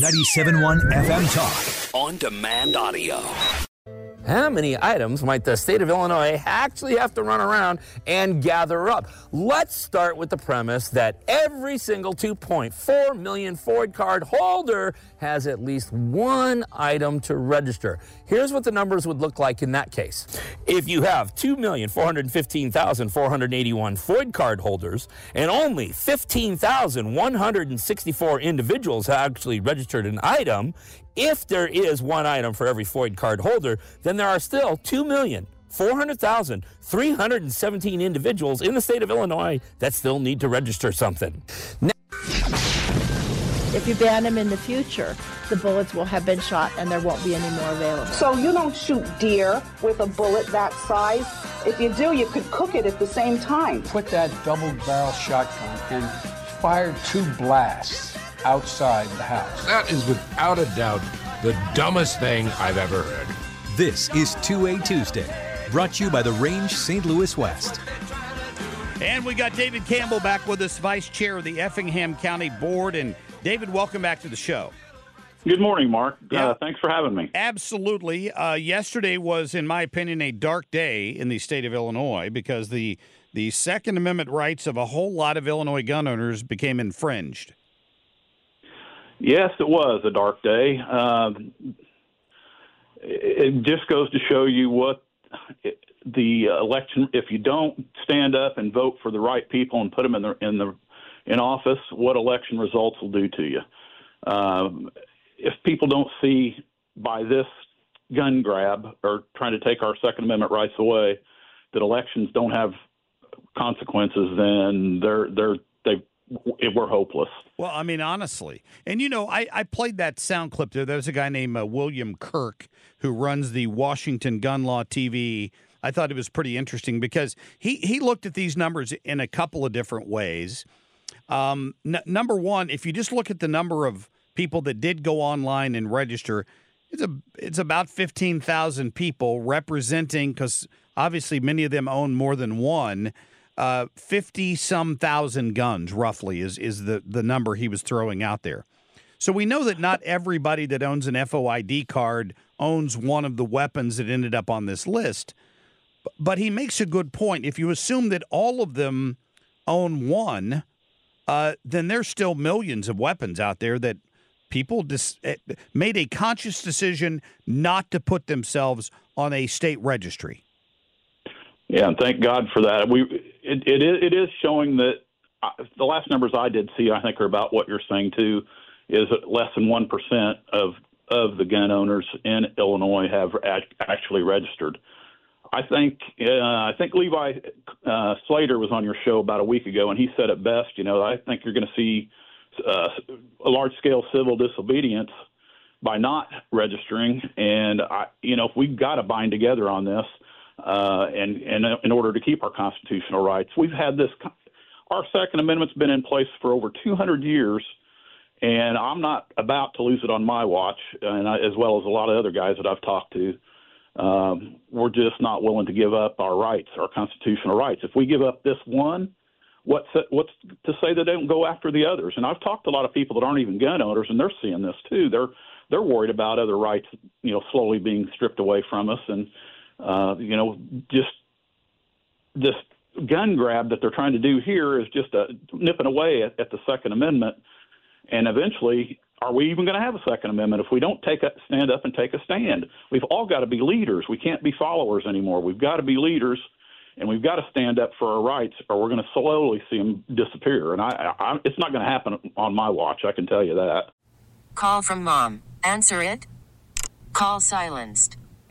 97.1 FM Talk. On demand audio. How many items might the state of Illinois actually have to run around and gather up? Let's start with the premise that every single 2.4 million FOID card holder has at least one item to register. Here's what the numbers would look like in that case. If you have 2,415,481 FOID card holders and only 15,164 individuals have actually registered an item, if there is one item for every FOID card holder, then there are still 2 million. 400,317 individuals in the state of Illinois that still need to register something. Now, if you ban them in the future, the bullets will have been shot and there won't be any more available. So you don't shoot deer with a bullet that size. If you do, you could cook it at the same time. Put that double barrel shotgun and fire two blasts outside the house. That is without a doubt the dumbest thing I've ever heard. This is 2A Tuesday, brought to you by the Range St. Louis West. And we got David Campbell back with us, Vice Chair of the Effingham County Board. And David, welcome back to the show. Good morning, Marc. Yeah. Uh, thanks for having me. Absolutely. Uh, yesterday was, in my opinion, a dark day in the state of Illinois because the the Second Amendment rights of a whole lot of Illinois gun owners became infringed. Yes, it was a dark day. Um, it just goes to show you what the election. If you don't stand up and vote for the right people and put them in the in the in office, what election results will do to you. Um, if people don't see by this gun grab or trying to take our Second Amendment rights away that elections don't have consequences, then they're they're they we're hopeless. Well, I mean, honestly, and you know, I, I played that sound clip there. There's a guy named uh, William Kirk who runs the Washington Gun Law TV. I thought it was pretty interesting because he he looked at these numbers in a couple of different ways. Um, n- number one, if you just look at the number of people that did go online and register, it's a it's about fifteen thousand people representing because obviously many of them own more than one. Uh, fifty some thousand guns, roughly, is is the the number he was throwing out there. So we know that not everybody that owns an FOID card owns one of the weapons that ended up on this list. But he makes a good point. If you assume that all of them own one, uh, then there's still millions of weapons out there that people dis- eh, made a conscious decision not to put themselves on a state registry. Yeah, and thank God for that. We it it is, it is showing that uh, the last numbers I did see, I think, are about what you're saying too, is less than one percent of of the gun owners in Illinois have act- actually registered. I think uh, I think Levi uh, Slater was on your show about a week ago, and he said it best. You know, I think you're going to see uh, a large scale civil disobedience by not registering, and I, you know, if we've got to bind together on this, uh, and and in order to keep our constitutional rights, we've had this. Our Second Amendment's been in place for over 200 years, and I'm not about to lose it on my watch, and I, as well as a lot of other guys that I've talked to. Um, we're just not willing to give up our rights, our constitutional rights. If we give up this one, what's what's to say they don't go after the others? And I've talked to a lot of people that aren't even gun owners, and they're seeing this too. They're they're worried about other rights, you know, slowly being stripped away from us, and uh, you know, just this gun grab that they're trying to do here is just a nipping away at, at the Second Amendment, and eventually, are we even going to have a Second Amendment if we don't take a, stand up and take a stand? We've all got to be leaders. We can't be followers anymore. We've got to be leaders, and we've got to stand up for our rights, or we're going to slowly see them disappear. And I, I it's not going to happen on my watch. I can tell you that. Call from mom. Answer it. Call silenced.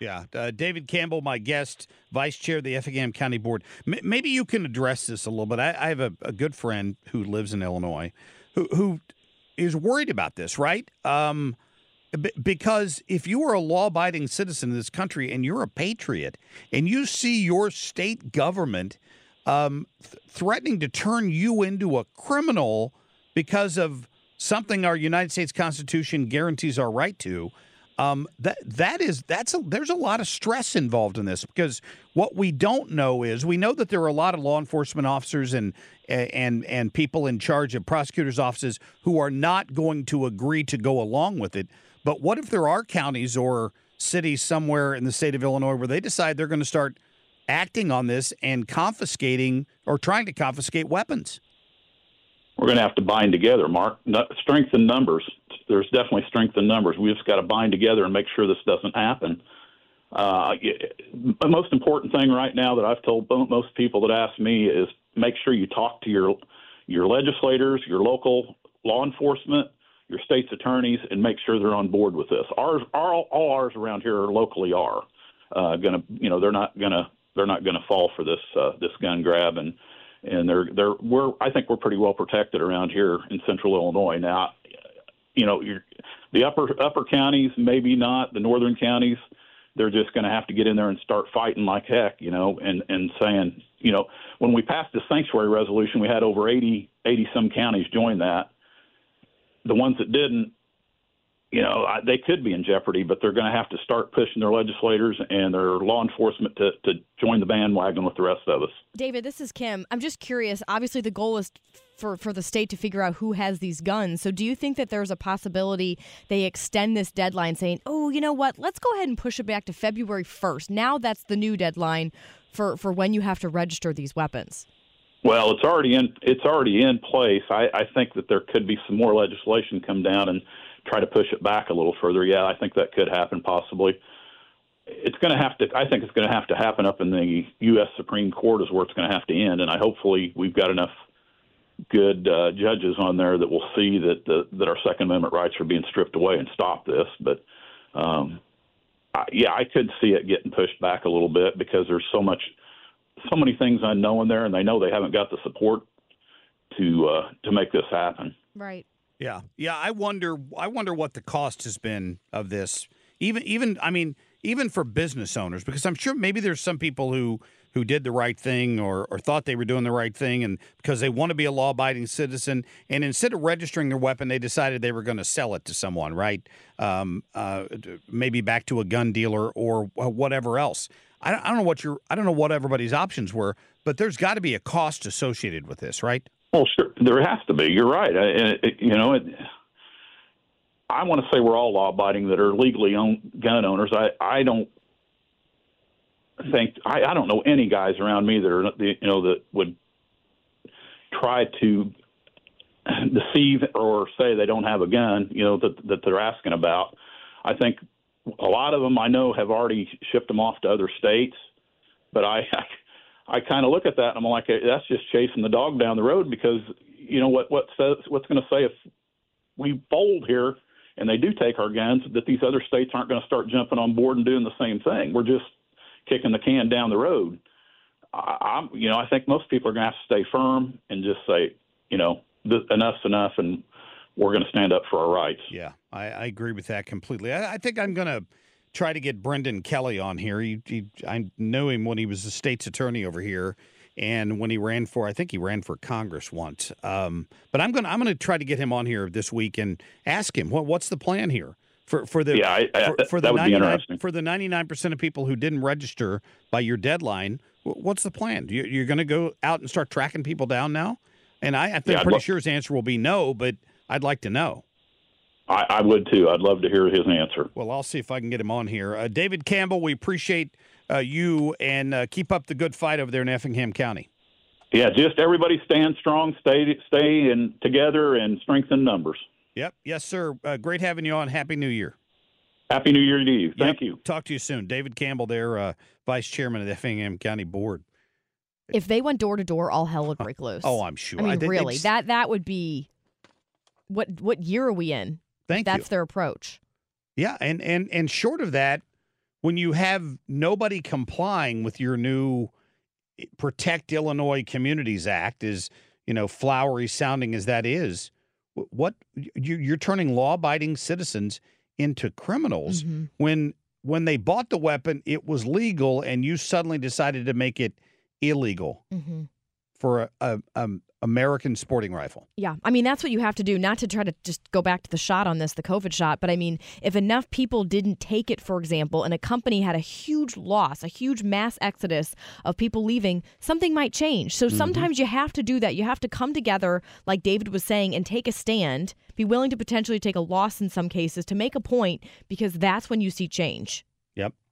Yeah, uh, David Campbell, my guest, vice chair of the Effingham County Board. M- maybe you can address this a little bit. I, I have a, a, good friend who lives in Illinois, who who is worried about this, right? Um, b- because if you are a law-abiding citizen in this country and you're a patriot, and you see your state government um, th- threatening to turn you into a criminal because of something our United States Constitution guarantees our right to um, that that is that's a, there's a lot of stress involved in this because what we don't know is we know that there are a lot of law enforcement officers and and and people in charge of prosecutors' offices who are not going to agree to go along with it. But what if there are counties or cities somewhere in the state of Illinois where they decide they're going to start acting on this and confiscating or trying to confiscate weapons? We're going to have to bind together, Marc. Strength in numbers there's definitely strength in numbers. We just got to bind together and make sure this doesn't happen. Uh, the most important thing right now that I've told most people that ask me is make sure you talk to your your legislators, your local law enforcement, your state's attorneys, and make sure they're on board with this. Ours, all, all ours around here locally are uh, going to, you know, they're not going to they're not going to fall for this uh, this gun grab and and they're they're we're I think we're pretty well protected around here in Central Illinois. Now you know, you're, the upper upper counties, maybe not the northern counties. They're just going to have to get in there and start fighting like heck, you know, and and saying, you know, when we passed the sanctuary resolution, we had over 80 80 some counties join that. The ones that didn't, you know, they could be in jeopardy, but they're going to have to start pushing their legislators and their law enforcement to, to join the bandwagon with the rest of us. David, this is Kim. I'm just curious. Obviously, the goal is for, for the state to figure out who has these guns. So, do you think that there's a possibility they extend this deadline, saying, oh, you know what, let's go ahead and push it back to February 1st? Now that's the new deadline for, for when you have to register these weapons. Well, it's already in it's already in place. I, I think that there could be some more legislation come down and try to push it back a little further. Yeah, I think that could happen possibly. It's going to have to. I think it's going to have to happen up in the U.S. Supreme Court is where it's going to have to end, and I hopefully we've got enough good uh, judges on there that will see that the, that our Second Amendment rights are being stripped away and stop this. But um, I, yeah, I could see it getting pushed back a little bit because there's so much, so many things unknown there, and they know they haven't got the support to uh, to make this happen. Right. Yeah, yeah. I wonder. I wonder what the cost has been of this. Even, even. I mean, even for business owners, because I'm sure maybe there's some people who who did the right thing or, or thought they were doing the right thing, and because they want to be a law abiding citizen, and instead of registering their weapon, they decided they were going to sell it to someone, right? Um, uh, maybe back to a gun dealer or whatever else. I don't, know what your I don't know what everybody's options were, but there's got to be a cost associated with this, right? Well, sure, there has to be. You're right. I, it, you know, it, I want to say we're all law-abiding that are legally owned gun owners. I I don't think I, I don't know any guys around me that are you know that would try to deceive or say they don't have a gun. You know that that they're asking about. I think a lot of them I know have already shipped them off to other states, but I I, I kind of look at that and I'm like that's just chasing the dog down the road because you know what what says what's going to say if we fold here and they do take our guns that these other states aren't going to start jumping on board and doing the same thing. We're just kicking the can down the road. I, I'm, you know, I think most people are going to have to stay firm and just say, you know, th- enough's enough, and we're going to stand up for our rights. Yeah, I, I agree with that completely. I, I think I'm going to try to get Brendan Kelly on here. He, he, I know him when he was the state's attorney over here, and when he ran for, I think he ran for Congress once. Um, but I'm going to I'm to try to get him on here this week and ask him what what's the plan here for for the Yeah, I- I- for, for that the would 99 interesting. for the 99 percent of people who didn't register by your deadline. What's the plan? You, you're going to go out and start tracking people down now? And I, I think Yeah, pretty sure his answer will be no, but I'd like to know. I, I would too. I'd love to hear his answer. Well, I'll see if I can get him on here. Uh, David Campbell, we appreciate uh, you and uh, keep up the good fight over there in Effingham County. Yeah, just everybody stand strong, stay stay and together, and strengthen numbers. Yep. Yes, sir. Uh, great having you on. Happy New Year. Happy New Year to you. Thank Yep. you. Talk to you soon. David Campbell, there, uh, Vice Chairman of the Effingham County Board. If they went door to door, all hell would break loose. Oh, I'm sure. I mean, I- they- they really, just- that that would be what what year are we in? Thank That's you. their approach. Yeah, and and and short of that, when you have nobody complying with your new Protect Illinois Communities Act, is you know flowery sounding as that is, what you, you're turning law-abiding citizens into criminals Mm-hmm. when when they bought the weapon, it was legal, and you suddenly decided to make it illegal Mm-hmm. For a, a, a American sporting rifle. Yeah, I mean that's what you have to do. Not to try to just go back to the shot on this, the COVID shot, but I mean, if enough people didn't take it, for example, and a company had a huge loss, a huge mass exodus of people leaving, something might change. So Mhm. sometimes you have to do that. You have to come together, like David was saying, and take a stand. Be willing to potentially take a loss in some cases to make a point, because that's when you see change.